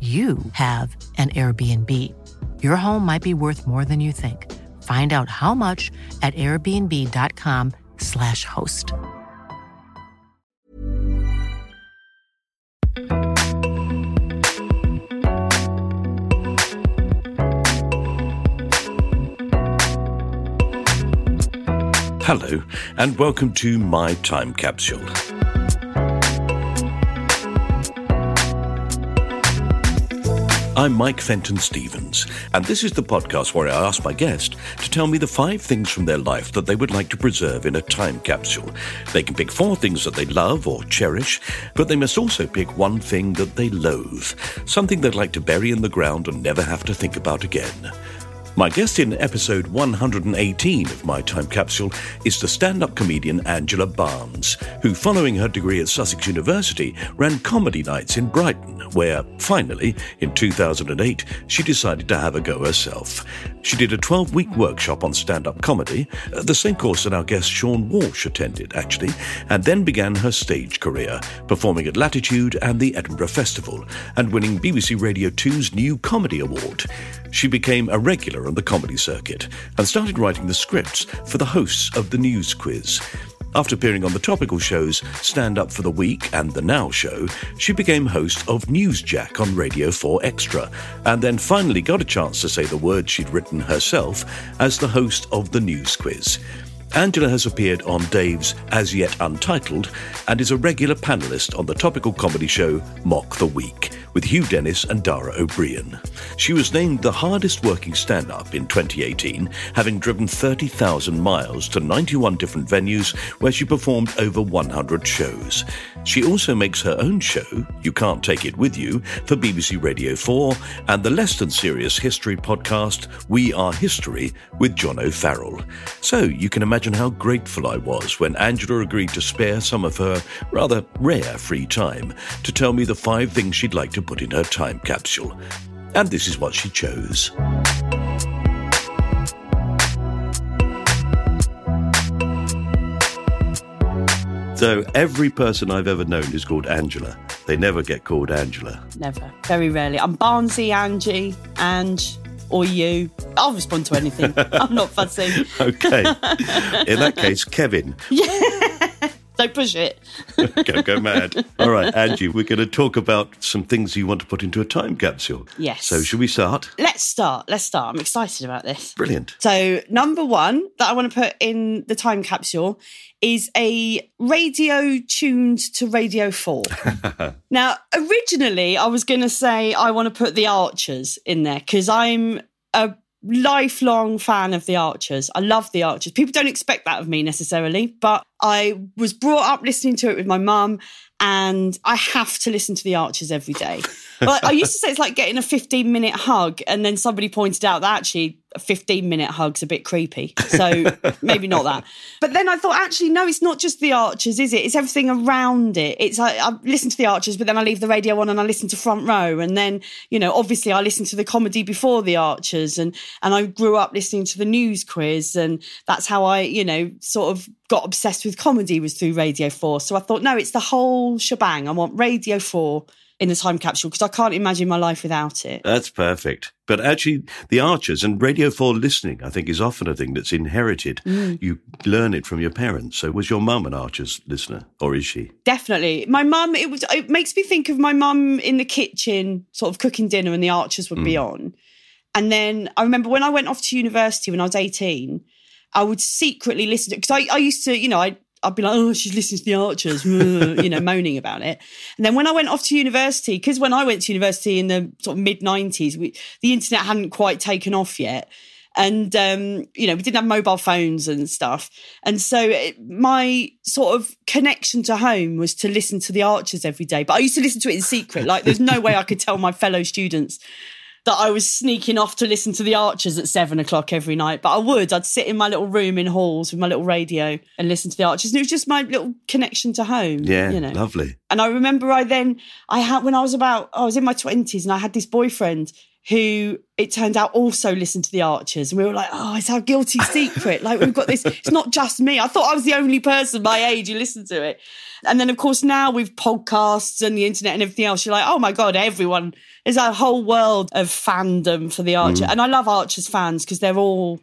you have an Airbnb. Your home might be worth more than you think. Find out how much at airbnb.com/slash host. Hello, and welcome to My Time Capsule. I'm Mike Fenton Stevens, and this is the podcast where I ask my guest to tell me the five things from their life that they would like to preserve in a time capsule. They can pick four things that they love or cherish, but they must also pick one thing that they loathe, something they'd like to bury in the ground and never have to think about again. My guest in episode 118 of My Time Capsule is the stand up comedian Angela Barnes, who, following her degree at Sussex University, ran comedy nights in Brighton, where, finally, in 2008, she decided to have a go herself. She did a 12 week workshop on stand up comedy, uh, the same course that our guest Sean Walsh attended, actually, and then began her stage career, performing at Latitude and the Edinburgh Festival, and winning BBC Radio 2's New Comedy Award. She became a regular on the comedy circuit and started writing the scripts for the hosts of the news quiz. After appearing on the topical shows Stand Up for the Week and The Now Show, she became host of Newsjack on Radio 4 Extra, and then finally got a chance to say the words she'd written herself as the host of the News Quiz. Angela has appeared on Dave's As Yet Untitled and is a regular panellist on the topical comedy show Mock the Week with Hugh Dennis and Dara Ó Briain. She was named the hardest working stand up in 2018, having driven 30,000 miles to 91 different venues where she performed over 100 shows. She also makes her own show, You Can't Take It With You, for BBC Radio 4 and the less than serious history podcast We Are History with John O'Farrell. So you can imagine how grateful I was when Angela agreed to spare some of her rather rare free time to tell me the five things she'd like to put in her time capsule. And this is what she chose. So every person I've ever known is called Angela. They never get called Angela. Never. Very rarely. I'm Barnesy, Angie, Ange, or you. I'll respond to anything. I'm not fussy. okay. In that case, Kevin. Yeah. Don't push it. go, go mad. All right, Angie, we're going to talk about some things you want to put into a time capsule. Yes. So, should we start? Let's start. Let's start. I'm excited about this. Brilliant. So, number one that I want to put in the time capsule is a radio tuned to Radio 4. now, originally, I was going to say I want to put the Archers in there because I'm a lifelong fan of the Archers. I love the Archers. People don't expect that of me necessarily, but I was brought up listening to it with my mum and I have to listen to the Archers every day. Like, I used to say it's like getting a 15 minute hug, and then somebody pointed out that actually a 15 minute hug's a bit creepy. So maybe not that. But then I thought, actually, no, it's not just the Archers, is it? It's everything around it. It's I, I listen to the Archers, but then I leave the radio on and I listen to Front Row, and then you know, obviously, I listen to the comedy before the Archers, and and I grew up listening to the news quiz, and that's how I, you know, sort of got obsessed with comedy was through Radio 4. So I thought, no, it's the whole shebang. I want Radio 4 in the time capsule because I can't imagine my life without it. That's perfect. But actually, the Archers and Radio 4 listening, I think, is often a thing that's inherited. Mm. You learn it from your parents. So, was your mum an Archers listener, or is she? Definitely. My mum, it was it makes me think of my mum in the kitchen, sort of cooking dinner, and the Archers would be on. And then I remember when I went off to university when I was 18, I would secretly listen to because I, I used to, you know, I I'd be like, oh, she's listening to the Archers, you know, moaning about it. And then when I went off to university, because when I went to university in the sort of mid 90s, we, the internet hadn't quite taken off yet. And, um, you know, we didn't have mobile phones and stuff. And so it, my sort of connection to home was to listen to the Archers every day. But I used to listen to it in secret. Like, there's no way I could tell my fellow students that I was sneaking off to listen to the Archers at seven o'clock every night. But I would. I'd sit in my little room in halls with my little radio and listen to the Archers. And it was just my little connection to home. Yeah, you know. lovely. And I remember I then I had when I was about I was in my twenties and I had this boyfriend who it turned out also listened to the Archers, and we were like, "Oh, it's our guilty secret. like we've got this. It's not just me. I thought I was the only person my age who listened to it." And then, of course, now with podcasts and the internet and everything else, you're like, "Oh my god, everyone!" There's a whole world of fandom for the Archer, mm. and I love Archers fans because they're all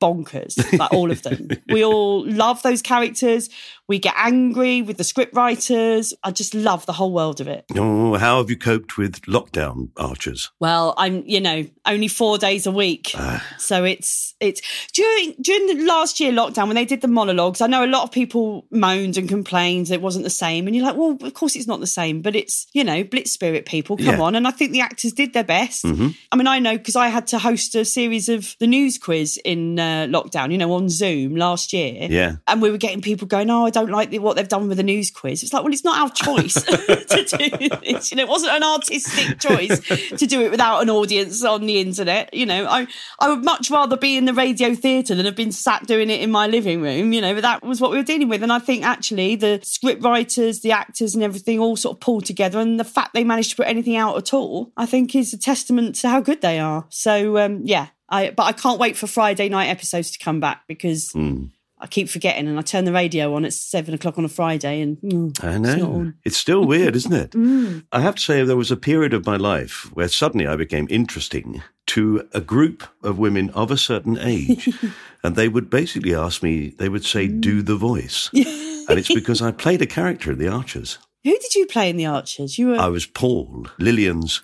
bonkers, like all of them. we all love those characters. We get angry with the script writers. I just love the whole world of it. Oh, how have you coped with lockdown, Archers? Well, I'm, you know, only four days a week. so it's, it's during, during the last year lockdown when they did the monologues, I know a lot of people moaned and complained it wasn't the same. And you're like, well, of course it's not the same, but it's, you know, Blitz Spirit people, come Yeah. on. And I think the actors did their best. I mean, I know because I had to host a series of the news quiz in uh, lockdown, you know, on Zoom last year. Yeah. And we were getting people going, oh, I don't like what they've done with the news quiz. It's like, well, it's not our choice to do this. You know, it wasn't an artistic choice to do it without an audience on the internet. You know, I, I would much rather be in the radio theatre than have been sat doing it in my living room, you know, but that was what we were dealing with. And I think actually the script writers, the actors and everything all sort of pulled together. And the fact they managed to put anything out at all, I think is a testament to how good they are. So, um, yeah. I, but I can't wait for Friday night episodes to come back because I keep forgetting and I turn the radio on at seven o'clock on a Friday and mm, I it's know. on. It's still weird, isn't it? I have to say, there was a period of my life where suddenly I became interesting to a group of women of a certain age. and they would basically ask me, they would say, do the voice. and it's because I played a character in The Archers. Who did you play in the Archers? You were I was Paul, Lilian's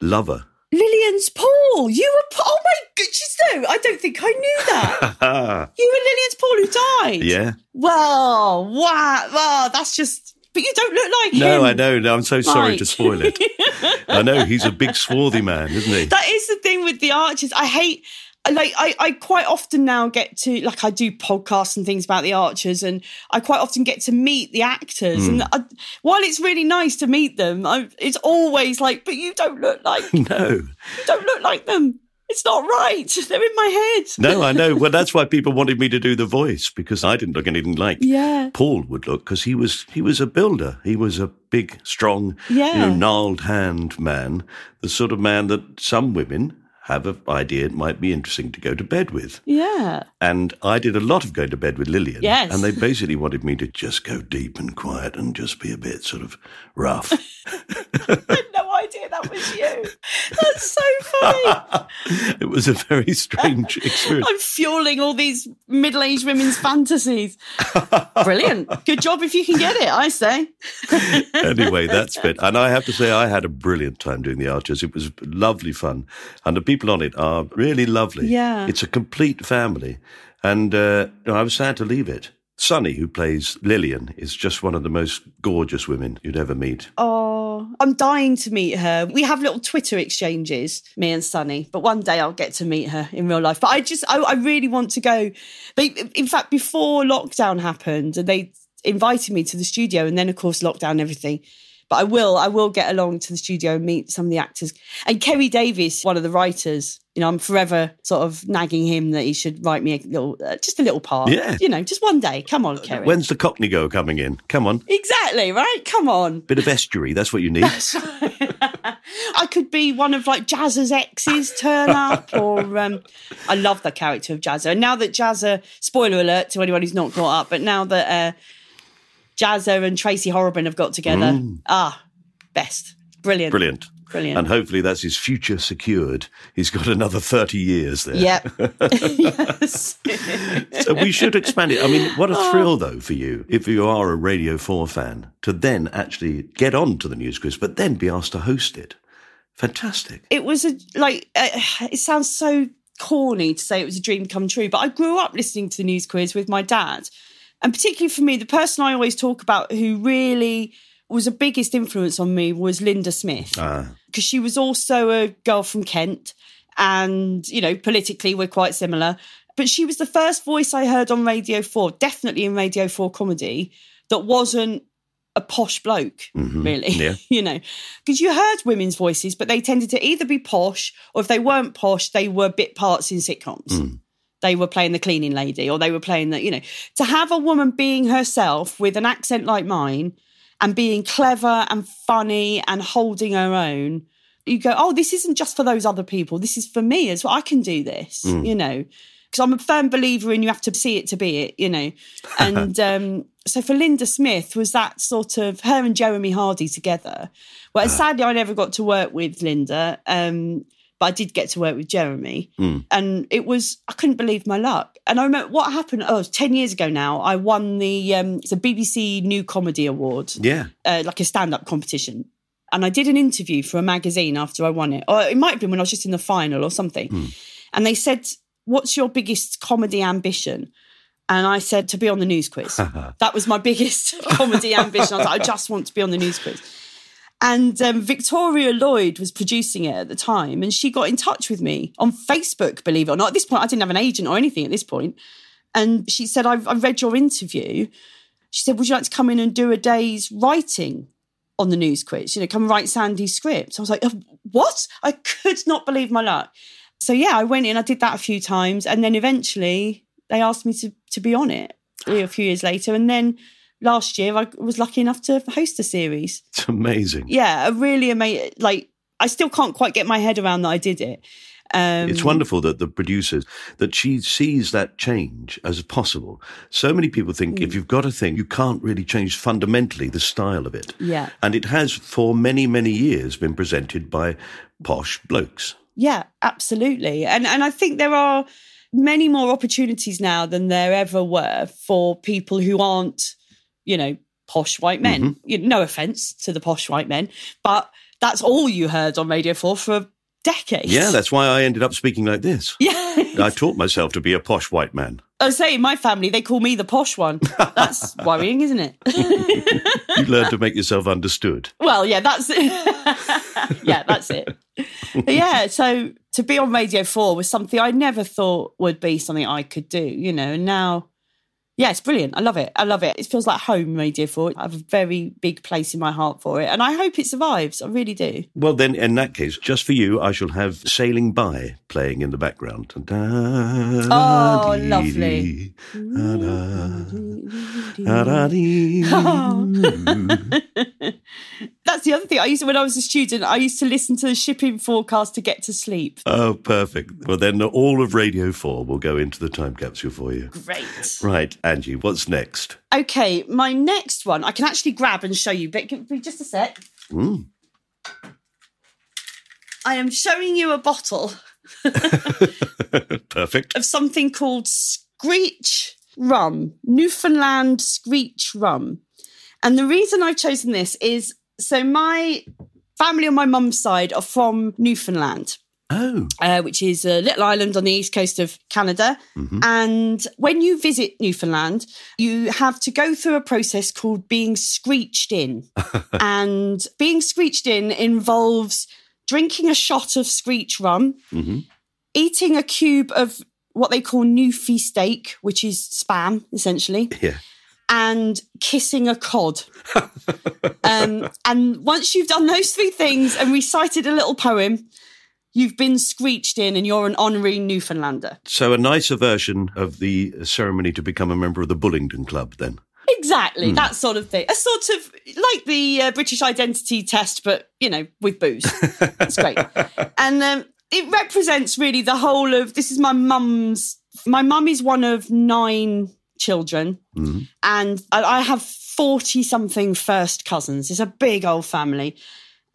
lover. Lilian's Paul. You were. Pa- oh my goodness, no! I don't think I knew that. you were Lilian's Paul who died. yeah. Wow! Wow! Wow! That's just. But you don't look like him. No, I know. No, I'm so sorry Mike. to spoil it. I know he's a big swarthy man, isn't he? That is the thing with the Archers. I hate. Like I, I quite often now get to like I do podcasts and things about the Archers, and I quite often get to meet the actors. And hmm. I, while it's really nice to meet them, I, it's always like, but you don't look like no, you don't look like them. It's not right. They're in my head. No, I know. Well, that's why people wanted me to do the voice because I didn't look anything like Yeah. Paul would look because he was he was a builder. He was a big, strong, Yeah. you know, gnarled hand man, the sort of man that some women have an idea it might be interesting to go to bed with. Yeah. And I did a lot of going to bed with Lilian. Yes. And they basically wanted me to just go deep and quiet and just be a bit sort of rough. I had no idea that was you. That's so funny. it was a very strange experience. I'm fueling all these middle aged women's fantasies. Brilliant. Good job if you can get it, I say. anyway, that's it. And I have to say, I had a brilliant time doing the Archers. It was lovely fun, and the people on it are really lovely. Yeah. it's a complete family, and uh, I was sad to leave it. Sunny, who plays Lilian, is just one of the most gorgeous women you'd ever meet. Oh, I'm dying to meet her. We have little Twitter exchanges, me and Sunny, but one day I'll get to meet her in real life. But I just, I, I really want to go. They, in fact, before lockdown happened, they invited me to the studio, and then of course lockdown and everything. But I will, I will get along to the studio and meet some of the actors. And Keri Davies, one of the writers, you know, I'm forever sort of nagging him that he should write me a little, uh, just a little part. Yeah. You know, just one day. Come on, Keri. When's the Cockney Go coming in? Come on. exactly, right? Come on. Bit of estuary, that's what you need. I could be one of like Jazza's exes turn up, or um, I love the character of Jazza. And now that Jazza, spoiler alert to anyone who's not caught up, but now that uh, Jazza and Tracy Horrobin have got together, ah, best, brilliant, Brilliant. Brilliant. And hopefully that's his future secured. He's got another 30 years there. Yep. yes. So we should expand it. I mean, what a thrill, though, for you, if you are a Radio 4 fan, to then actually get on to the news quiz, but then be asked to host it. Fantastic. it was a like uh, it sounds so corny to say it was a dream come true but i grew up listening to the news quiz with my dad and particularly for me the person i always talk about who really was the biggest influence on me was linda smith. Ah, because she was also a girl from kent and you know politically we're quite similar. But she was the first voice i heard on radio 4 definitely in radio 4 comedy that wasn't a posh bloke really Yeah. you know. Because you heard women's voices but they tended to either be posh or if they weren't posh they were bit parts in sitcoms. They were playing the cleaning lady or they were playing the you know. To have a woman being herself with an accent like mine and being clever and funny and holding her own you go oh this isn't just for those other people. This is for me as well. I can do this you know? Because i'm a firm believer in you have to see it to be it you know? And um so for linda smith was that sort of her and jeremy hardy together? Well sadly i never got to work with linda um but I did get to work with Jeremy, and it was I couldn't believe my luck. And I remember what happened. Oh, it was ten years ago now. I won the um, it's a BBC New Comedy Award, yeah. uh, like a stand-up competition. And I did an interview for a magazine after I won it, or it might have been when I was just in the final or something. And they said, "What's your biggest comedy ambition?" And I said to be on the news quiz. that was my biggest comedy ambition. I was like, I just want to be on the news quiz. And um, Victoria Lloyd was producing it at the time, and she got in touch with me on Facebook. Believe it or not, at this point, I didn't have an agent or anything. At this point, and she said, "I've, I've read your interview." She said, "Would you like to come in and do a day's writing on the news quiz? You know, come write Sandi's script." I was like, "Oh, "What?" I could not believe my luck. So yeah, I went in. I did that a few times, and then eventually they asked me to to be on it a few years later, and then last year I was lucky enough to host a series. It's amazing. Yeah, a really amazing. Like I still can't quite get my head around that I did it. Um, It's wonderful that the producers that she sees that change as possible. So many people think Mm. if you've got a thing, you can't really change fundamentally the style of it. Yeah. And it has for many, many years been presented by posh blokes. Yeah, absolutely. And and I think there are many more opportunities now than there ever were for people who aren't, you know, posh white men. Mm-hmm. You no offense to the posh white men, but that's all you heard on Radio 4 for decades. Yeah, that's why I ended up speaking like this. Yeah. I taught myself to be a posh white man. I say in my family they call me the posh one. That's worrying, isn't it? You learn to make yourself understood. Well, yeah, that's it. yeah, that's it. But yeah, so to be on Radio 4 was something I never thought would be something I could do, you know, and now, yeah, it's brilliant. I love it. I love it. It feels like home, Radio 4. I have a very big place in my heart for it, and I hope it survives. I really do. Well, then, in that case, just for you, I shall have Sailing By playing in the background. Oh, lovely. That's the other thing. I used to, when I was a student, I used to listen to the shipping forecast to get to sleep. Oh, perfect. Well, then all of Radio 4 will go into the time capsule for you. Great. Right, Angie, what's next? Okay, my next one I can actually grab and show you, but give me just a sec. Mm. I am showing you a bottle Perfect. of something called Screech Rum, Newfoundland Screech Rum. And the reason I've chosen this is so my family on my mum's side are from Newfoundland. Oh, uh, which is a little island on the east coast of Canada. And when you visit Newfoundland, you have to go through a process called being screeched in. and being screeched in involves drinking a shot of screech rum, eating a cube of what they call Newfie steak, which is spam, essentially yeah. and kissing a cod. um, and once you've done those three things and recited a little poem, you've been screeched in and you're an honorary Newfoundlander. So a nicer version of the ceremony to become a member of the Bullingdon Club, then. Exactly, that sort of thing. A sort of like the uh, British identity test, but, you know, with booze. it's great. And um, it represents really the whole of this is my mum's. My mum is one of nine children, and I I have 40 something first cousins. It's a big old family.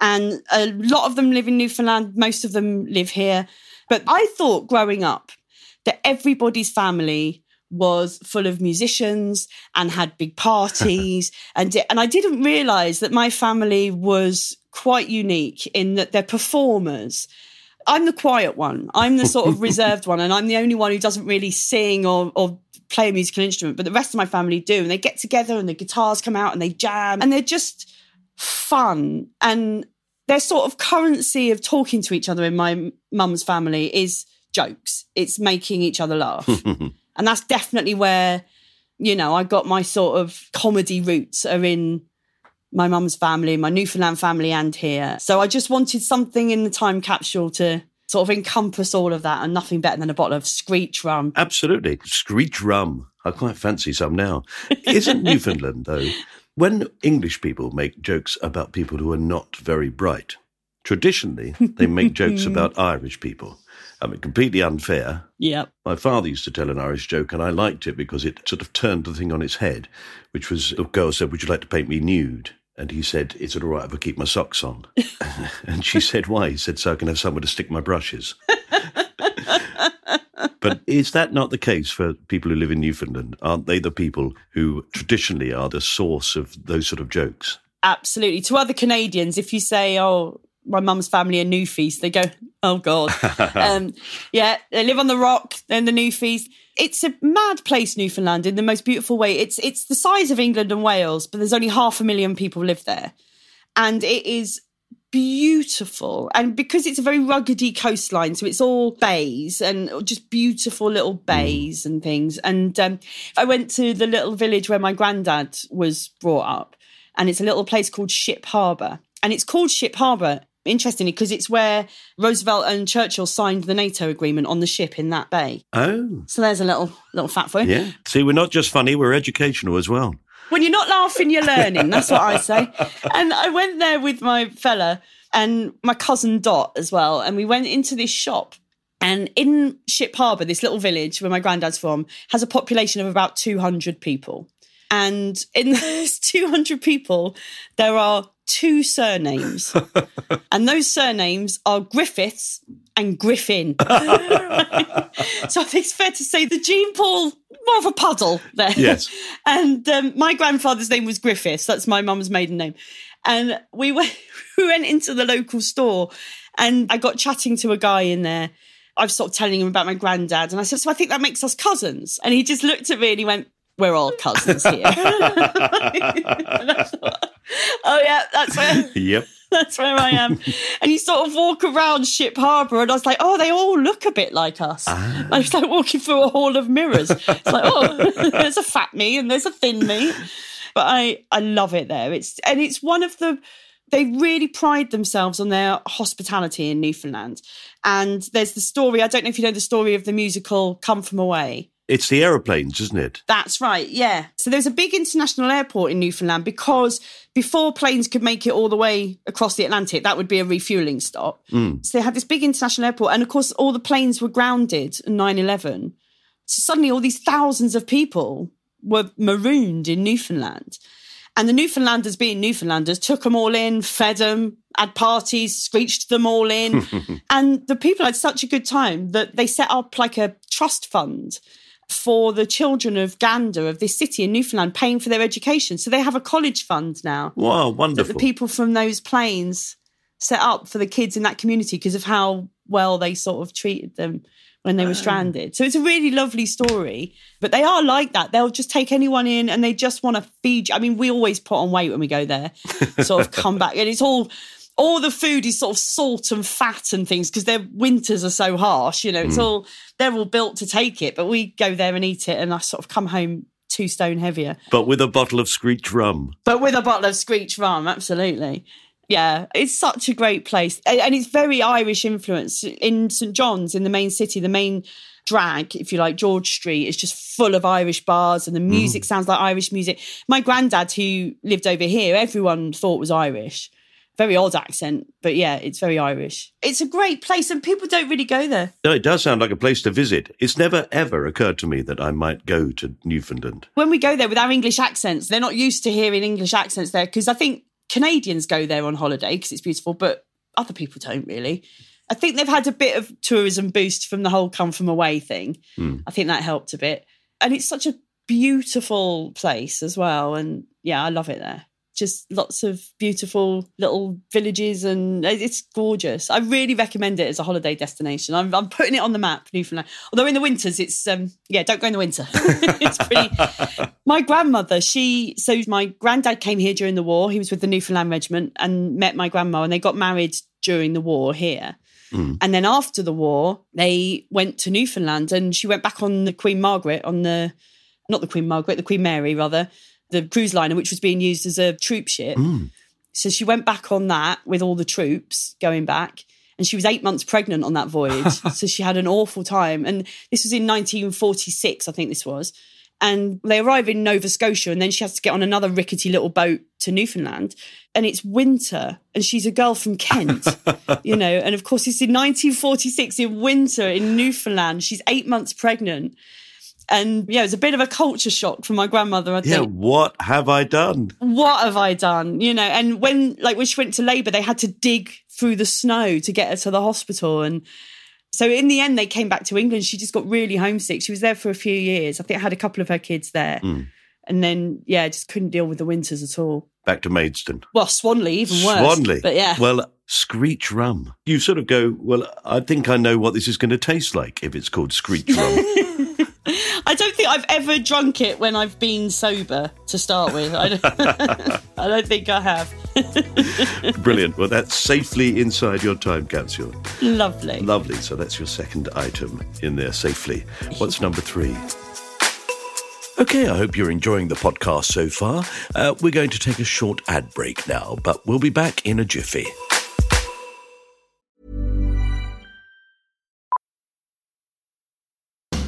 And a lot of them live in Newfoundland, most of them live here. But I thought growing up that everybody's family was full of musicians and had big parties and and I didn't realize that my family was quite unique in that they're performers. I'm the quiet one. I'm the sort of reserved one and I'm the only one who doesn't really sing or or play a musical instrument, but the rest of my family do. And they get together and the guitars come out and they jam and they're just fun. And their sort of currency of talking to each other in my mum's family is jokes. It's making each other laugh. and that's definitely where, you know, I got my sort of comedy roots are in my mum's family, my Newfoundland family, and here. So I just wanted something in the time capsule to sort of encompass all of that and nothing better than a bottle of screech rum. Absolutely. Screech rum. I quite fancy some now. Isn't Newfoundland, though, when English people make jokes about people who are not very bright, traditionally they make jokes about Irish people. I mean, completely unfair. Yep. My father used to tell an Irish joke, and I liked it because it sort of turned the thing on its head, which was a girl said, Would you like to paint me nude? And he said, Is it all right if I keep my socks on? and she said, Why? He said, So I can have somewhere to stick my brushes. But is that not the case for people who live in Newfoundland? Aren't they the people who traditionally are the source of those sort of jokes? Absolutely. To other Canadians, if you say, oh, my mum's family are Newfies, they go, oh God. um, yeah, they live on the rock, they're in the Newfies. It's a mad place, Newfoundland, in the most beautiful way. It's it's the size of England and Wales, but there's only half a million people live there. And it is beautiful. And because it's a very ruggedy coastline, so it's all bays and just beautiful little bays and things. And um, I went to the little village where my granddad was brought up, and it's a little place called Ship Harbour. And it's called Ship Harbour, interestingly, because it's where Roosevelt and Churchill signed the NATO agreement on the ship in that bay. Oh, So there's a little little fact for you. yeah. See, we're not just funny, we're educational as well. When you're not laughing, you're learning. That's what I say. And I went there with my fella and my cousin Dot as well. And we went into this shop. And in Ship Harbour, this little village where my granddad's from, has a population of about 200 people. And in those 200 people, there are two surnames. and those surnames are Griffiths and Griffin. so I think it's fair to say the gene pool, more of a puddle there. Yes. And um, my grandfather's name was Griffiths. That's my mum's maiden name. And we went, we went into the local store and I got chatting to a guy in there. I was sort of telling him about my granddad. And I said, So I think that makes us cousins. And he just looked at me and he went, We're all cousins here. And I thought, oh, yeah, that's where. Yep. That's where I am. and you sort of walk around Ship Harbour, and I was like, oh, they all look a bit like us. Ah. I was like walking through a hall of mirrors. It's like, oh, there's a fat me and there's a thin me. But I, I love it there. It's and it's one of the they really pride themselves on their hospitality in Newfoundland. And there's the story, I don't know if you know the story of the musical Come From Away. It's the aeroplanes, isn't it? That's right, yeah. So there's a big international airport in Newfoundland because before planes could make it all the way across the Atlantic, that would be a refueling stop. Hmm. So they had this big international airport. And of course, all the planes were grounded in 9 11. So suddenly, all these thousands of people were marooned in Newfoundland. And the Newfoundlanders, being Newfoundlanders, took them all in, fed them, had parties, screeched them all in. and the people had such a good time that they set up like a trust fund for the children of Gander, of this city in Newfoundland, paying for their education. So they have a college fund now Wow, that the people from those planes set up for the kids in that community because of how well they sort of treated them when they were stranded. So it's a really lovely story. But they are like that. They'll just take anyone in and they just want to feed you. I mean, we always put on weight when we go there, sort of come back. And it's all all the food is sort of salt and fat and things because their winters are so harsh. You know, it's hmm. all they're all built to take it. But we go there and eat it, and I sort of come home two stone heavier. But with a bottle of Screech rum. But with a bottle of Screech rum, absolutely. Yeah, it's such a great place. And it's very Irish influence. In St. John's, in the main city, the main drag, if you like, George Street, is just full of Irish bars and the hmm. music sounds like Irish music. My granddad, who lived over here, everyone thought was Irish. Very odd accent, but yeah, it's very Irish. It's a great place and people don't really go there. No, it does sound like a place to visit. It's never, ever occurred to me that I might go to Newfoundland. when we go there with our English accents, they're not used to hearing English accents there because I think Canadians go there on holiday because it's beautiful, but other people don't really. I think they've had a bit of tourism boost from the whole come from away thing. Hmm. I think that helped a bit. And it's such a beautiful place as well. And yeah, I love it there. Just lots of beautiful little villages and it's gorgeous. I really recommend it as a holiday destination. I'm, I'm putting it on the map, Newfoundland. Although in the winters, it's um yeah, don't go in the winter. it's pretty. My grandmother, she so my granddad came here during the war. He was with the Newfoundland Regiment and met my grandma, and they got married during the war here. And then after the war, they went to Newfoundland, and she went back on the Queen Margaret on the not the Queen Margaret, the Queen Mary rather, the cruise liner, which was being used as a troop ship. Mm. So she went back on that with all the troops going back. And she was eight months pregnant on that voyage. so she had an awful time. And this was in 1946, I think this was. And they arrive in Nova Scotia, and then she has to get on another rickety little boat to Newfoundland. And it's winter, and she's a girl from Kent, you know. And of course, it's in 1946 in winter in Newfoundland. She's eight months pregnant. And yeah, it was a bit of a culture shock for my grandmother, I think Yeah, what have I done? what have I done? You know, and when like when she went to labour, they had to dig through the snow to get her to the hospital. And so in the end, they came back to England. She just got really homesick. She was there for a few years. I think I had a couple of her kids there. Hmm. And then, yeah, just couldn't deal with the winters at all. Back to Maidstone. Well, Swanley, even worse. Swanley. But yeah. Well, Screech rum. You sort of go, well, I think I know what this is going to taste like if it's called Screech rum. I don't think I've ever drunk it when I've been sober to start with. I don't, I don't think I have. Brilliant. Well, that's safely inside your time capsule. Lovely. Lovely. So that's your second item in there safely. What's number three? Okay, I hope you're enjoying the podcast so far. Uh, we're going to take a short ad break now, but we'll be back in a jiffy.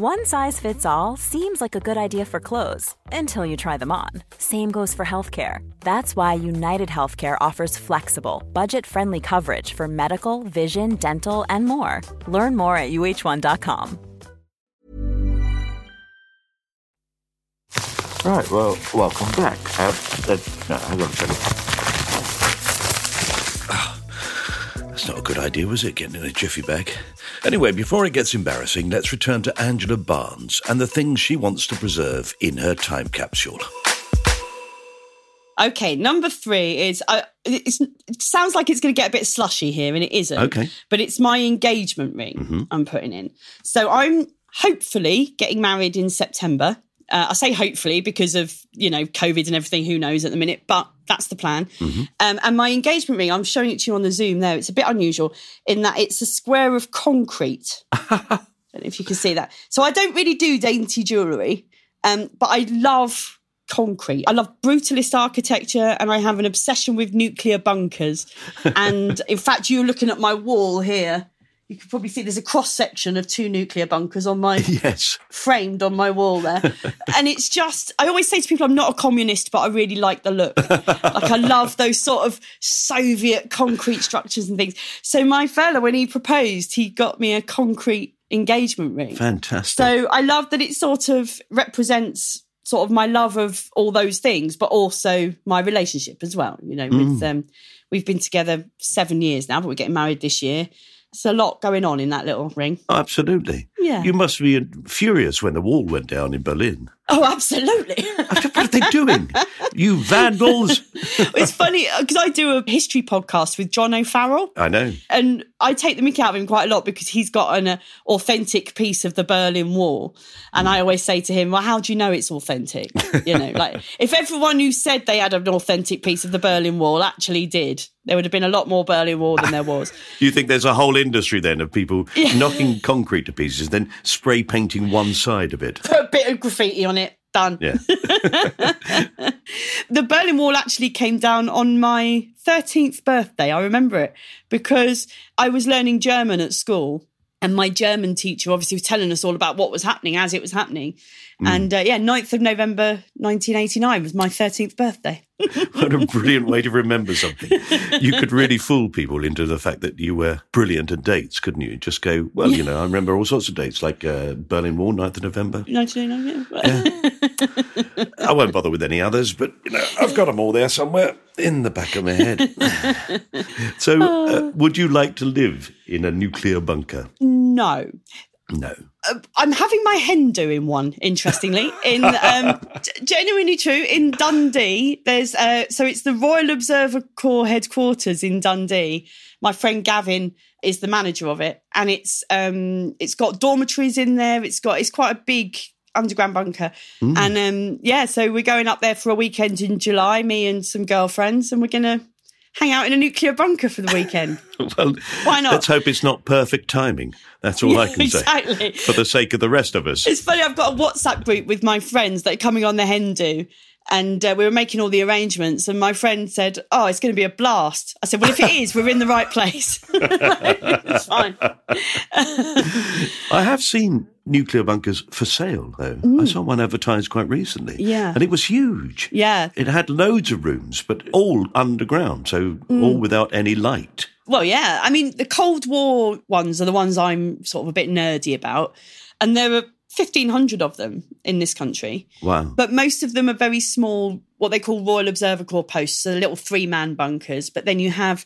One size fits all seems like a good idea for clothes until you try them on. Same goes for healthcare. That's why United Healthcare offers flexible, budget friendly coverage for medical, vision, dental, and more. Learn more at uh1.com. Right, well, welcome back. Uh, uh, no, hang on a. That's not a good idea, was it, getting in a jiffy bag? Anyway, before it gets embarrassing, let's return to Angela Barnes and the things she wants to preserve in her time capsule. Okay, number three is uh, it's, it sounds like it's going to get a bit slushy here, and it isn't. Okay. but it's my engagement ring I'm putting in. So I'm hopefully getting married in September Uh, I say hopefully because of you know COVID and everything. Who knows at the minute, but that's the plan. Mm-hmm. Um, and my engagement ring, I'm showing it to you on the Zoom there. It's a bit unusual in that it's a square of concrete. I don't know if you can see that. So I don't really do dainty jewellery, um, but I love concrete. I love brutalist architecture and I have an obsession with nuclear bunkers. and in fact, you're looking at my wall here. You can probably see there's a cross section of two nuclear bunkers on my Yes. framed on my wall there. and it's just, I always say to people, I'm not a communist, but I really like the look. like, I love those sort of Soviet concrete structures and things. So, my fella, when he proposed, he got me a concrete engagement ring. Fantastic. So, I love that it sort of represents sort of my love of all those things, but also my relationship as well. You know, with um, we've been together seven years now, but we're getting married this year. It's a lot going on in that little ring. Absolutely. Yeah. You must be furious when the wall went down in Berlin. Oh, absolutely. What are they doing? you vandals. it's funny because I do a history podcast with John O'Farrell. I know. And I take the mickey out of him quite a lot because he's got an uh, authentic piece of the Berlin Wall. And I always say to him, Well, how do you know it's authentic? You know, like if everyone who said they had an authentic piece of the Berlin Wall actually did, there would have been a lot more Berlin Wall than there was. You think there's a whole industry then of people knocking concrete to pieces, then spray painting one side of it. Put a bit of graffiti on it, done. Yeah. the Berlin Wall actually came down on my 13th birthday. I remember it because I was learning German at school. And my German teacher obviously was telling us all about what was happening as it was happening. And uh, yeah, 9th of November 1989 was my 13th birthday. What a brilliant way to remember something. You could really fool people into the fact that you were brilliant at dates, couldn't you? Just go, well, you know, I remember all sorts of dates, like uh, Berlin Wall, 9th of November. 1989, yeah. I won't bother with any others, but you know, I've got them all there somewhere in the back of my head. so, uh, would you like to live in a nuclear bunker? No. No. Uh, I'm having my hen doing one, interestingly, in um, g- genuinely true in Dundee. There's uh, so it's the Royal Observer Corps headquarters in Dundee. My friend Gavin is the manager of it, and it's um, it's got dormitories in there. It's got it's quite a big underground bunker, and um, yeah, so we're going up there for a weekend in July. Me and some girlfriends, and we're gonna hang out in a nuclear bunker for the weekend. Well, Why not? Let's hope it's not perfect timing. That's all I can exactly. say. For the sake of the rest of us. It's funny, I've got a WhatsApp group with my friends that are coming on the hen do. And uh, we were making all the arrangements, and my friend said, "Oh, it's going to be a blast." I said, "Well, if it is, we're in the right place. it's fine." I have seen nuclear bunkers for sale, though. I saw one advertised quite recently. Mm. Yeah. And it was huge. Yeah. It had loads of rooms, but all underground, so Mm. all without any light. Well, yeah. I mean, the Cold War ones are the ones I'm sort of a bit nerdy about, and there are 1,500 of them in this country. Wow. But most of them are very small, what they call Royal Observer Corps posts, so little three man bunkers. But then you have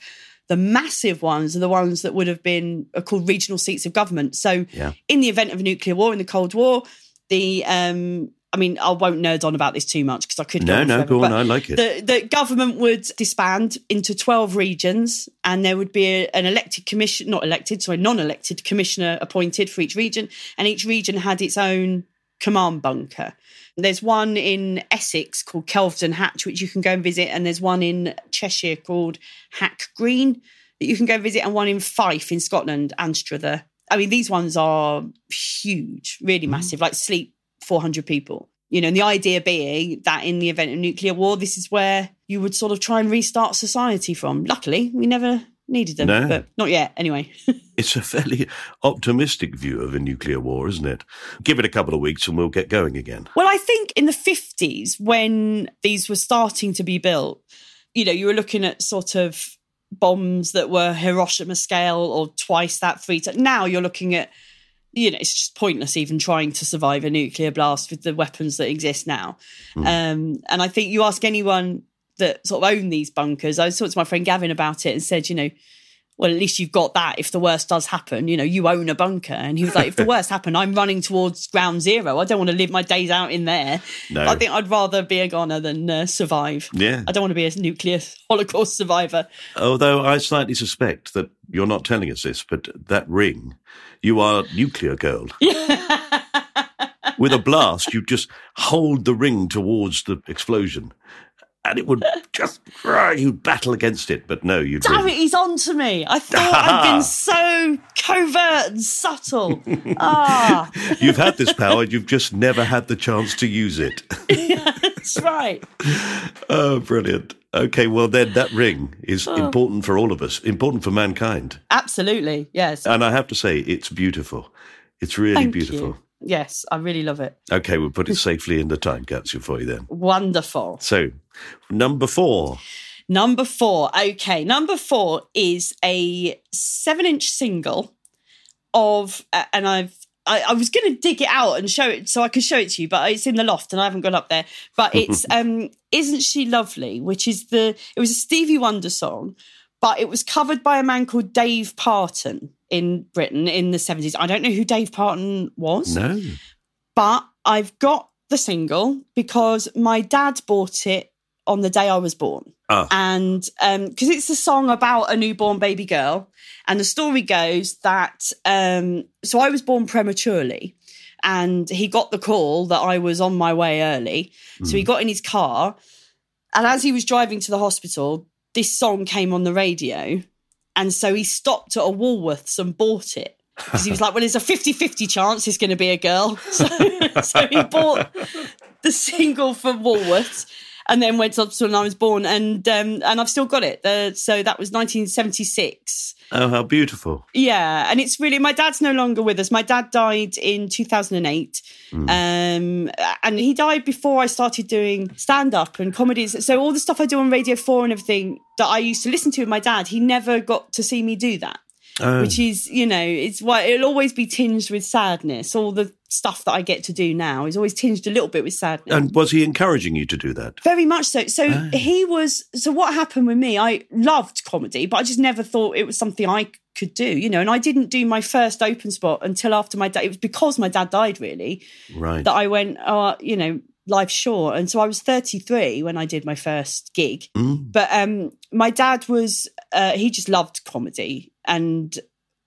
the massive ones, are the ones that would have been are called regional seats of government. So Yeah. in the event of a nuclear war in the Cold War, the um, I mean, I won't nerd on about this too much because I could. No, no, forever, go on, I like it. The, the government would disband into twelve regions, and there would be a, an elected commission, not elected, sorry, non-elected commissioner appointed for each region, and each region had its own command bunker. There's one in Essex called Kelvedon Hatch, which you can go and visit, and there's one in Cheshire called Hack Green that you can go visit, and one in Fife in Scotland, Anstruther. I mean, these ones are huge, really mm-hmm. massive, like sleep 400 people. You know, and the idea being that in the event of nuclear war, this is where you would sort of try and restart society from. Luckily, we never needed them, No. but not yet, anyway. It's a fairly optimistic view of a nuclear war, isn't it? Give it a couple of weeks and we'll get going again. Well, I think in the 50s, when these were starting to be built, you know, you were looking at sort of bombs that were Hiroshima scale or twice that, three times. Now you're looking at, you know, it's just pointless even trying to survive a nuclear blast with the weapons that exist now. Um, and I think you ask anyone that sort of own these bunkers, I talked to my friend Gavin about it and said, you know, well, at least you've got that if the worst does happen. You know, you own a bunker. And he was like, if the worst happened, I'm running towards ground zero. I don't want to live my days out in there. No. I think I'd rather be a goner than uh, survive. Yeah. I don't want to be a nuclear Holocaust survivor. Although I slightly suspect that you're not telling us this, but that ring, you are nuclear girl. with a blast, you'd just hold the ring towards the explosion. And it would just, you'd battle against it, but no, you'd. Damn win. it, he's on to me. I thought I'd been so covert and subtle. Ah, You've had this power, you've just never had the chance to use it. that's right. Oh, brilliant. Okay, well, then that ring is Oh. important for all of us, important for mankind. Absolutely. Yes. And I have to say, it's beautiful. It's really Thank beautiful. you. Yes, I really love it. Okay, we'll put it safely in the time capsule for you then. Wonderful. So, number four. Number four. Okay. Number four is a seven inch single of, uh, and I've, I, I was going to dig it out and show it so I could show it to you, but it's in the loft and I haven't gone up there. But it's um, "Isn't She Lovely," which is the it was a Stevie Wonder song, but it was covered by a man called Dave Parton in Britain in the seventies. I don't know who Dave Parton was No. but I've got the single because my dad bought it on the day I was born. Ah. And because it's a song about a newborn baby girl. And the story goes that, um, so I was born prematurely and he got the call that I was on my way early. So he got in his car. And as he was driving to the hospital, this song came on the radio. And so he stopped at a Woolworths and bought it because he was like, well, there's a 50 50 chance it's going to be a girl. So, so he bought the single for Woolworths and then went up to when I was born. And um, and I've still got it. Uh, so that was 1976. Oh, how beautiful. Yeah, and it's really my dad's no longer with us. My dad died in 2008, um, and he died before I started doing stand up and comedies. So all the stuff I do on Radio Four and everything that I used to listen to with my dad, he never got to see me do that. Oh. Which is, you know, it's why it'll always be tinged with sadness. All the stuff that I get to do now is always tinged a little bit with sadness. And was he encouraging you to do that? Very much so. So he was. So what happened with me? I loved comedy, but I just never thought it was something I could do. You know, and I didn't do my first open spot until after my dad. It was because my dad died, really, Right. that I went. Oh, you know, life's short, and so I was 33 when I did my first gig. But um, my dad was. Uh, he just loved comedy, and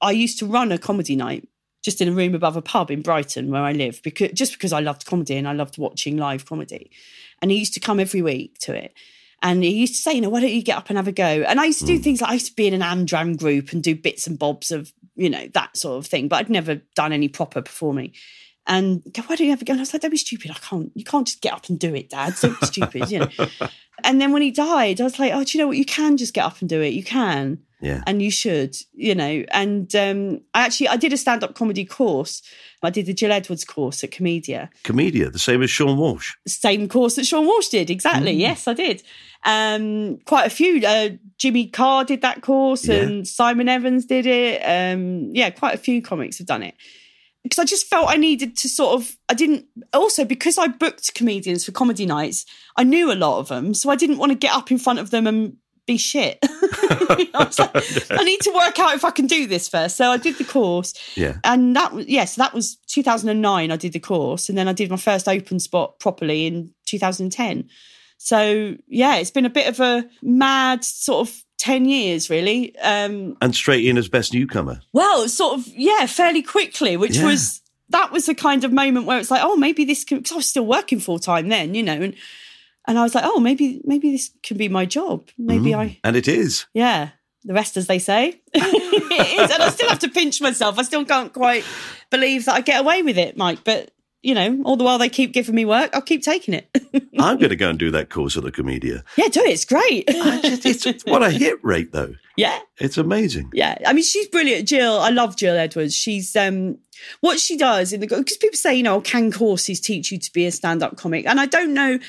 I used to run a comedy night just in a room above a pub in Brighton where I live because just because I loved comedy and I loved watching live comedy. And he used to come every week to it. And he used to say, you know, why don't you get up and have a go? And I used to do mm. things like I used to be in an Amdram group and do bits and bobs of, you know, that sort of thing. But I'd never done any proper performing. And go, why don't you ever go? And I was like, don't be stupid. I can't, you can't just get up and do it, Dad. Don't stupid, you know. And then when he died, I was like, oh, do you know what? You can just get up and do it. You can Yeah. and you should, you know. And um, I actually I did a stand up comedy course. I did the Jill Edwards course at Komedia, Komedia, the same as Sean Walsh. same course that Sean Walsh did. Exactly, yes, I did. Um, quite a few. Uh, Jimmy Carr did that course, Yeah. and Simon Evans did it. Um, yeah, quite a few comics have done it. Because I just felt I needed to sort of, I didn't, also because I booked comedians for comedy nights, I knew a lot of them. So I didn't want to get up in front of them and be shit. I, was like, I need to work out if I can do this first. So I did the course. Yeah. And that was, yes, that was 2009. I did the course. And then I did my first open spot properly in 2010. So yeah, it's been a bit of a mad sort of 10 years, really. Um, And straight in as best newcomer. well, sort of, yeah, fairly quickly, which Yeah. was that was the kind of moment where it's like, oh, maybe this can because I was still working full time then, you know, and and I was like, oh, maybe maybe this can be my job. Maybe I, And it is. yeah, the rest as they say, it is, and I still have to pinch myself. I still can't quite believe that I get away with it, Mike. But you know, all the while they keep giving me work, I'll keep taking it. I'm going to go and do that course at the Komedia. yeah, do it. It's great. Just, it's, what a hit rate, though. yeah. It's amazing. Yeah, I mean she's brilliant. Jill, I love Jill Edwards. She's um what she does in the because people say you know can courses teach you to be a stand-up comic, and I don't know.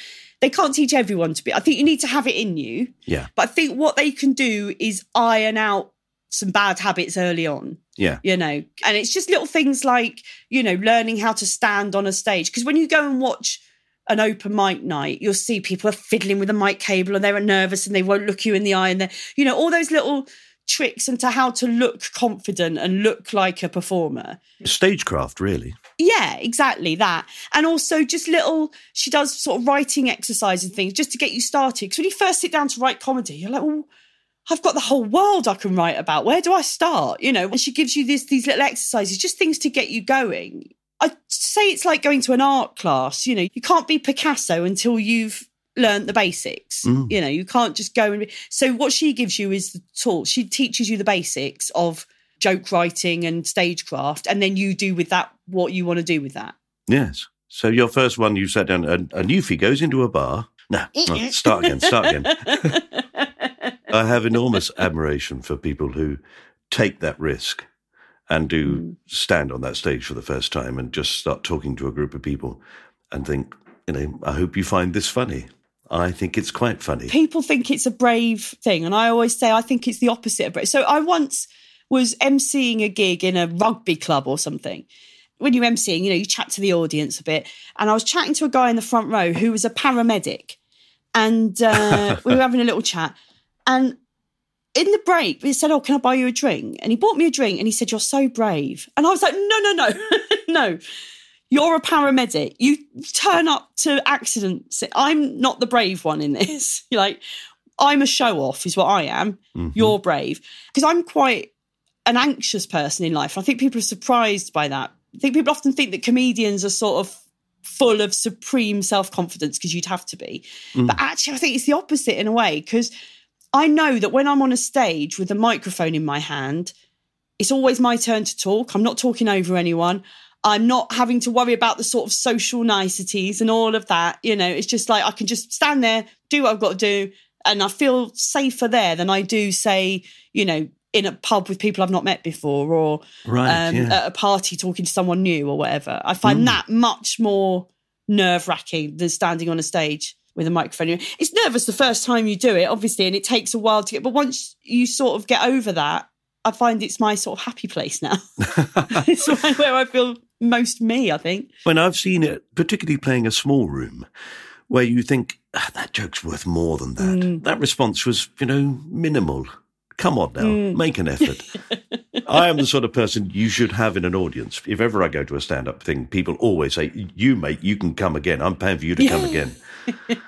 They can't teach everyone to be. I think you need to have it in you. Yeah. But I think what they can do is iron out some bad habits early on. Yeah. You know, and it's just little things like you know learning how to stand on a stage because when you go and watch an open mic night, you'll see people are fiddling with a mic cable and they're nervous and they won't look you in the eye and they're, you know, all those little tricks into how to look confident and look like a performer. Stagecraft, really. Yeah, exactly that. And also just little, she does sort of writing exercise and things just to get you started. Because when you first sit down to write comedy, you're like, well, I've got the whole world I can write about. Where do I start? You know, and she gives you this, these little exercises, just things to get you going. I say it's like going to an art class. You know, you can't be Picasso until you've learned the basics. Mm. You know, you can't just go and. Be, so what she gives you is the tool. She teaches you the basics of joke writing and stagecraft, and then you do with that what you want to do with that. Yes. So your first one, you sat down, a, a newfie goes into a bar. No, no, start again, start again. I have enormous admiration for people who take that risk and do stand on that stage for the first time and just start talking to a group of people and think, you know, I hope you find this funny. I think it's quite funny. People think it's a brave thing, and I always say I think it's the opposite of brave. So I once was emceeing a gig in a rugby club or something. When you're emceeing, you know, you chat to the audience a bit. And I was chatting to a guy in the front row who was a paramedic. And uh, we were having a little chat. And in the break, he said, Oh, can I buy you a drink? And he bought me a drink and he said, You're so brave. And I was like, No, no, no, no. You're a paramedic. You turn up to accidents. I'm not the brave one in this. You're like, I'm a show off, is what I am. Mm-hmm. You're brave. Because I'm quite an anxious person in life. I think people are surprised by that. I think people often think that comedians are sort of full of supreme self confidence because you'd have to be. Mm. But actually, I think it's the opposite in a way because I know that when I'm on a stage with a microphone in my hand, it's always my turn to talk. I'm not talking over anyone. I'm not having to worry about the sort of social niceties and all of that. You know, it's just like I can just stand there, do what I've got to do, and I feel safer there than I do, say, you know, in a pub with people I've not met before or Right, um, yeah. at a party talking to someone new or whatever. I find that much more nerve wracking than standing on a stage with a microphone. It's nervous the first time you do it, obviously, and it takes a while to get, but once you sort of get over that, I find it's my sort of happy place now. it's where- I feel most me, I think. When I've seen it, particularly playing a small room, where you think "Ah, that joke's worth more than that. Mm. That response was, you know, minimal. Come on now, Mm. make an effort. I am the sort of person you should have in an audience. If ever I go to a stand-up thing, people always say, "You mate, you can come again. I'm paying for you to come again."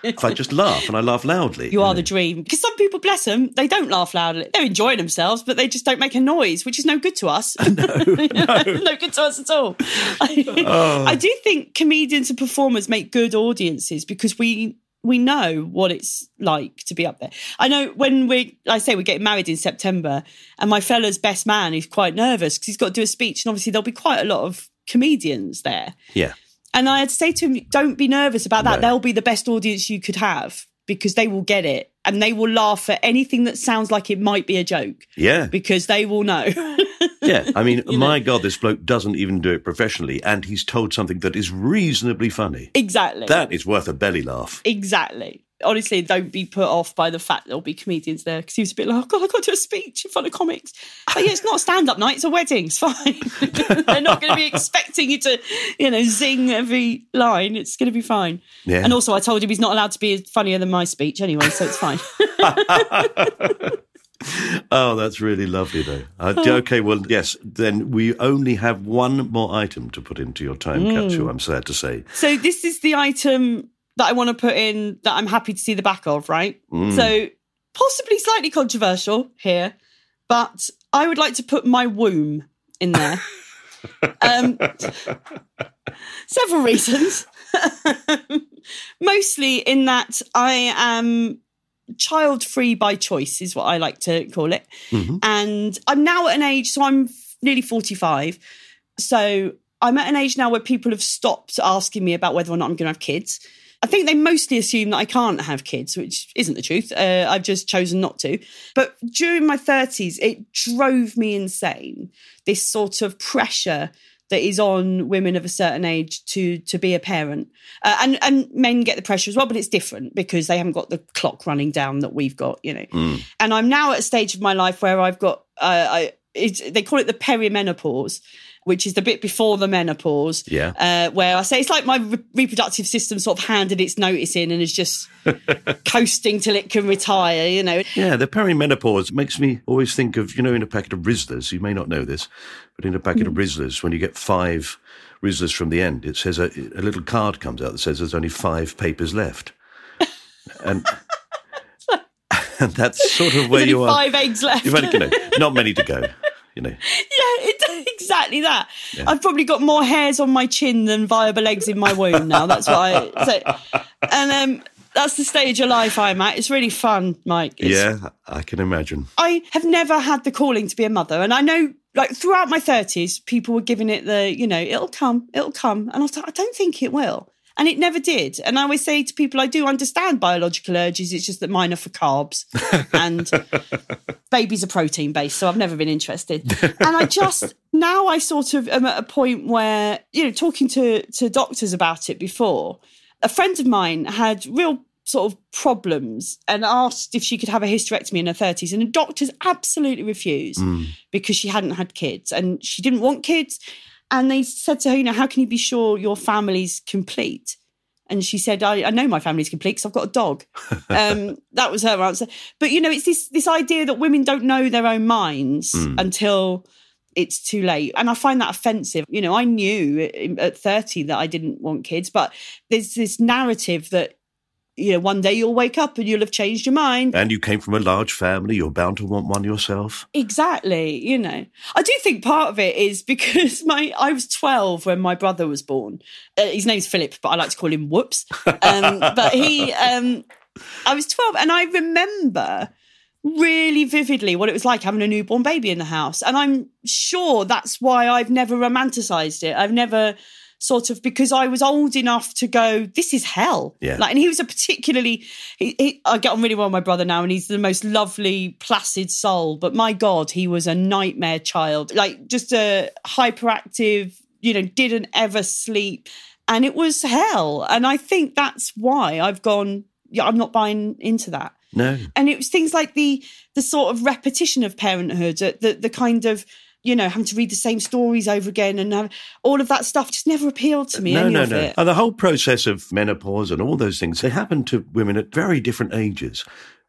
If I just laugh and I laugh loudly, You are the dream. Because some people, bless them, they don't laugh loudly. They're enjoying themselves, but they just don't make a noise, which is no good to us. No, no. good to us at all. Oh. I do think comedians and performers make good audiences because we we know what it's like to be up there. I know when we, I say we're getting married in September, and my fella's best man is quite nervous because he's got to do a speech, and obviously there'll be quite a lot of comedians there. yeah. And I'd say to him, don't be nervous about that. No. They'll be the best audience you could have because they will get it and they will laugh at anything that sounds like it might be a joke Yeah, because they will know. yeah. I mean, my God, this bloke doesn't even do it professionally, and he's told something that is reasonably funny. exactly. That is worth a belly laugh. exactly. Honestly, don't be put off by the fact there'll be comedians there because he was a bit like, oh, God, I've got to do a speech in front of comics. But yeah, it's not a stand up night, it's a wedding. It's fine. They're not going to be expecting you to, you know, zing every line. It's going to be fine. Yeah. And also, I told him he's not allowed to be funnier than my speech anyway, so it's fine. Oh, that's really lovely, though. Uh, okay, well, yes, then we only have one more item to put into your time Mm. capsule, I'm sad to say. So this is the item that I want to put in that I'm happy to see the back of, right? So possibly slightly controversial here, but I would like to put my womb in there. um, several reasons. Mostly in that I am child free by choice, is what I like to call it. And I'm now at an age, so I'm nearly 45. So I'm at an age now where people have stopped asking me about whether or not I'm going to have kids. I think they mostly assume that I can't have kids, which isn't the truth. Uh, I've just chosen not to. But during my 30s, it drove me insane. This sort of pressure that is on women of a certain age to to be a parent, uh, and and men get the pressure as well, but it's different because they haven't got the clock running down that we've got, you know. And I'm now at a stage of my life where I've got uh, I, it's, they call it the perimenopause, which is the bit before the menopause. Yeah. Uh, where I say it's like my re- reproductive system sort of handed its notice in and is just coasting till it can retire, you know. Yeah, the perimenopause makes me always think of, you know, in a packet of Rizlas, you may not know this, but in a packet of Rizlas, when you get five Rizlas from the end, it says a, a little card comes out that says there's only five papers left. And, and that's sort of where you are. five eggs left. You've only, you know, not many to go, you know. Yeah, it, exactly. exactly that. I've probably got more hairs on my chin than viable eggs in my womb now. That's I say. And um, that's the stage of life I'm at. It's really fun, Mike. It's, yeah, I can imagine. I have never had the calling to be a mother. And I know, like, throughout my 30s, people were giving it the, you know, it'll come, it'll come. And I was like, I don't think it will. And it never did. And I always say to people, I do understand biological urges. It's just that mine are for carbs and babies are protein based. So I've never been interested. And I just, now I sort of am at a point where, you know, talking to, to doctors about it before, a friend of mine had real sort of problems and asked if she could have a hysterectomy in her 30s. And the doctors absolutely refused mm. because she hadn't had kids and she didn't want kids. And they said to her, you know, how can you be sure your family's complete? And she said, I, I know my family's complete because I've got a dog. Um, that was her answer. But, you know, it's this, this idea that women don't know their own minds until it's too late. And I find that offensive. You know, I knew at 30 that I didn't want kids, but there's this narrative that, you know, one day you'll wake up and you'll have changed your mind. And you came from a large family, you're bound to want one yourself. Exactly, you know. I do think part of it is because my I was 12 when my brother was born. Uh, his name's Philip, but I like to call him Whoops. Um, but he um I was 12 and I remember really vividly what it was like having a newborn baby in the house. And I'm sure that's why I've never romanticized it. I've never sort of because I was old enough to go, this is hell. Yeah. Like, and he was a particularly, he, he, I get on really well with my brother now, and he's the most lovely, placid soul. But my God, he was a nightmare child, like just a hyperactive, you know, didn't ever sleep. And it was hell. And I think that's why I've gone, yeah, I'm not buying into that. No. And it was things like the the sort of repetition of parenthood, uh, the the kind of you know having to read the same stories over again, and have, all of that stuff just never appealed to me. No, any no, of no. it. And the whole process of menopause and all those things, they happen to women at very different ages.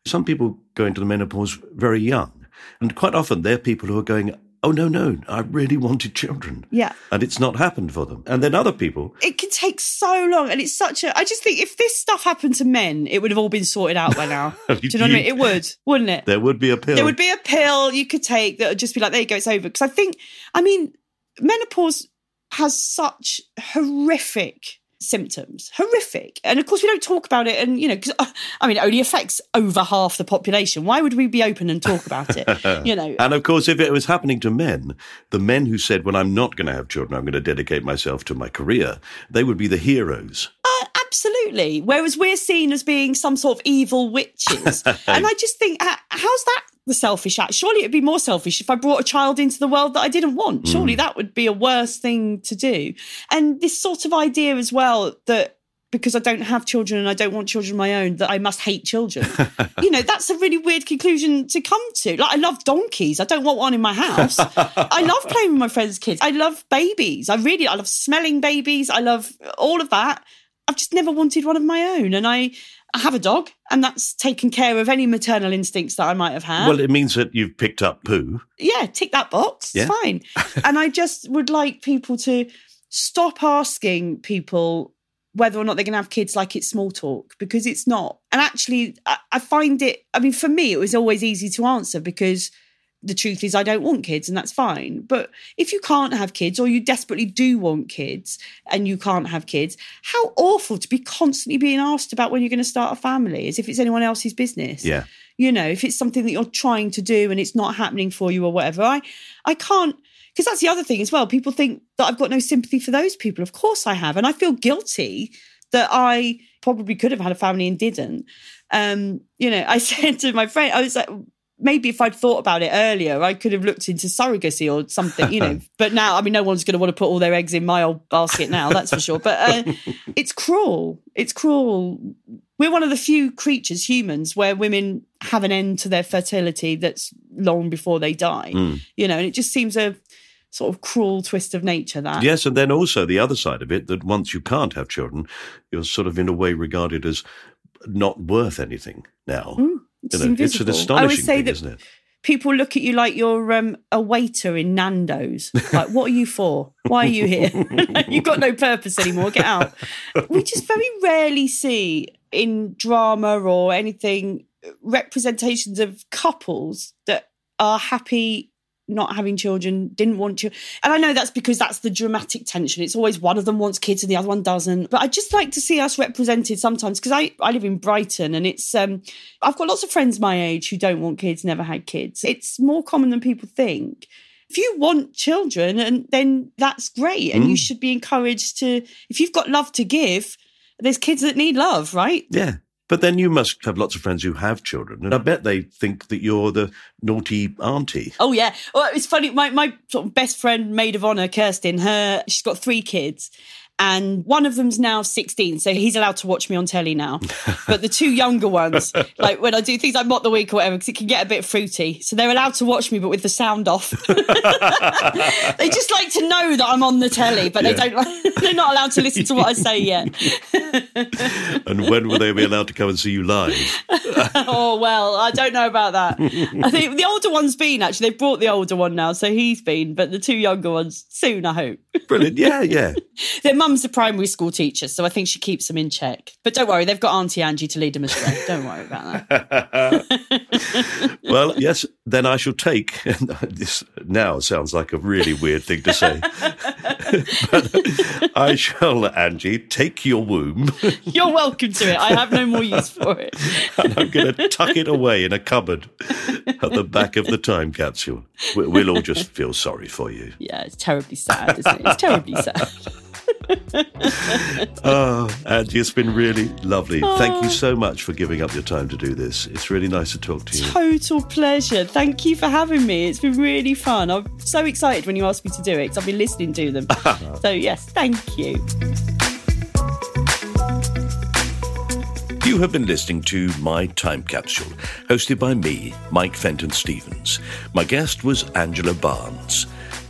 Some people go into the menopause very young. And quite often they're people who are going, oh, no, no, I really wanted children. Yeah. And it's not happened for them. And then other people, It can take so long, and it's such a. I just think if this stuff happened to men, it would have all been sorted out by now. Do you know what I mean? It would, wouldn't it? there would be a pill. There would be a pill you could take that would just be like, there you go, it's over. Because I think, I mean, menopause has such horrific symptoms, horrific. And of course, we don't talk about it. And, you know, because I mean, it only affects over half the population. Why would we be open and talk about it? you know, And of course, if it was happening to men, the men who said, Well, I'm not going to have children, I'm going to dedicate myself to my career, they would be the heroes. Uh, absolutely. Whereas we're seen as being some sort of evil witches. and I just think, uh, how's that the selfish act? Surely it'd be more selfish if I brought a child into the world that I didn't want. Surely mm. that would be a worse thing to do. And this sort of idea as well that because I don't have children and I don't want children of my own, that I must hate children. you know, that's a really weird conclusion to come to. Like, I love donkeys. I don't want one in my house. I love playing with my friends' kids. I love babies. I really, I love smelling babies. I love all of that. I've just never wanted one of my own. And I, I have a dog, and that's taken care of any maternal instincts that I might have had. Well, it means that you've picked up poo. yeah, tick that box. Yeah. It's fine. and I just would like people to stop asking people whether or not they're going to have kids like it's small talk because it's not. And actually, I, I find it, I mean, for me, it was always easy to answer because the truth is I don't want kids and that's fine. But if you can't have kids or you desperately do want kids and you can't have kids, how awful to be constantly being asked about when you're going to start a family as if it's anyone else's business. Yeah. you know if it's something that you're trying to do and it's not happening for you or whatever. I i can't because that's the other thing as well. People think that i've got no sympathy for those people. Of course i have. And i feel guilty that i probably could have had a family and didn't. Um you know i said to my friend i was like maybe if I'd thought about it earlier, I could have looked into surrogacy or something, you know. but now, I mean, no one's going to want to put all their eggs in my old basket now, that's for sure. But uh, it's cruel. It's cruel. We're one of the few creatures, humans, where women have an end to their fertility that's long before they die, you know, and it just seems a sort of cruel twist of nature that. Yes, and then also the other side of it that once you can't have children, you're sort of in a way regarded as not worth anything now. It's You know, it's an I astonishing thing, that isn't it? people look at you like you're um, a waiter in Nando's. Like, what are you for? Why are you here? You've got no purpose anymore. Get out. We just very rarely see in drama or anything representations of couples that are happy not having children, didn't want to. And I know that's because that's the dramatic tension. It's always one of them wants kids and the other one doesn't. But I just like to see us represented sometimes because I, I live in Brighton and it's, um, I've got lots of friends my age who don't want kids, never had kids. It's more common than people think. If you want children, and then that's great. And you should be encouraged to, if you've got love to give, there's kids that need love, right? Yeah. But then you must have lots of friends who have children, and I bet they think that you're the naughty auntie. Oh yeah. Well, it's funny. My my sort of best friend, maid of honor, Kirsten. Her she's got three kids, and one of them's now sixteen, so he's allowed to watch me on telly now. but the two younger ones, like when I do things like mock the week or whatever, because it can get a bit fruity, so they're allowed to watch me, but with the sound off. they just like to know that I'm on the telly, but they Yeah. don't. They're not allowed to listen to what I say yet. And when will they be allowed to come and see you live? oh well, I don't know about that. I think the older one's been actually. They've brought the older one now, so he's been. But the two younger ones soon, I hope. Brilliant. Yeah, yeah. Their mum's a primary school teacher, so I think she keeps them in check. But don't worry, they've got Auntie Angie to lead them astray. don't worry about that. Well, yes, then I shall take. this now sounds like a really weird thing to say. but I shall, Angie, take your womb You're welcome to it. I have no more use for it. and I'm going to tuck it away in a cupboard at the back of the time capsule. We- We'll all just feel sorry for you. Yeah, it's terribly sad, isn't it? It's terribly sad. Oh, Angie, it's been really lovely. Thank you oh. so much for giving up your time to do this. It's really nice to talk to you. Total pleasure. Thank you for having me. It's been really fun. I'm so excited when you asked me to do it because I've been listening to them. so, yes, thank you. You have been listening to My Time Capsule, hosted by me, Mike Fenton Stevens. My guest was Angela Barnes.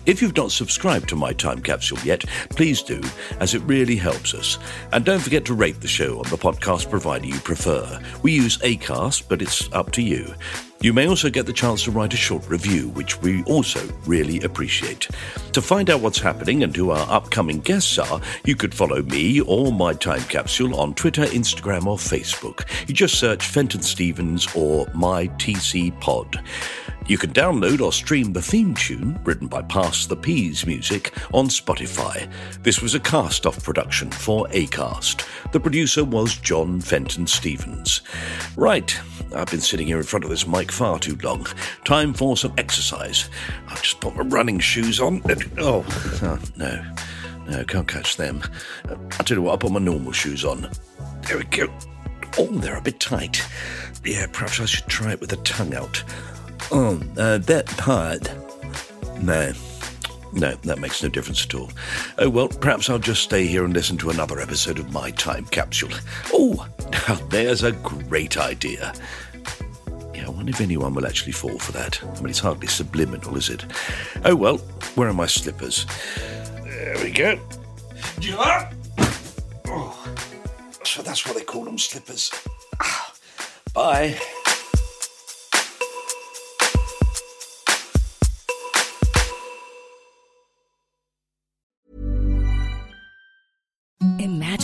If you've not subscribed to My Time Capsule yet, please do, as it really helps us. And don't forget to rate the show on the podcast provider you prefer. We use Acast, but it's up to you. You may also get the chance to write a short review, which we also really appreciate. To find out what's happening and who our upcoming guests are, you could follow me or My Time Capsule on Twitter, Instagram, or Facebook. You just search Fenton Stevens or My TC Pod. You can download or stream the theme tune, written by Pass the Peas Music, on Spotify. This was a cast off production for Acast. The producer was John Fenton Stevens. Right, I've been sitting here in front of this mic far too long. Time for some exercise. I'll just put my running shoes on. Oh, oh, no. No, can't catch them. Uh, I'll tell you what, I'll put my normal shoes on. There we go. Oh, they're a bit tight. Yeah, perhaps I should try it with the tongue out. Oh, uh, that part. No. No, that makes no difference at all. Oh, well, perhaps I'll just stay here and listen to another episode of My Time Capsule. Oh, now there's a great idea. Yeah, I wonder if anyone will actually fall for that. I mean, it's hardly subliminal, is it? Oh, well, where are my slippers? There we go. Oh, so that's why they call them slippers. Ah, Bye.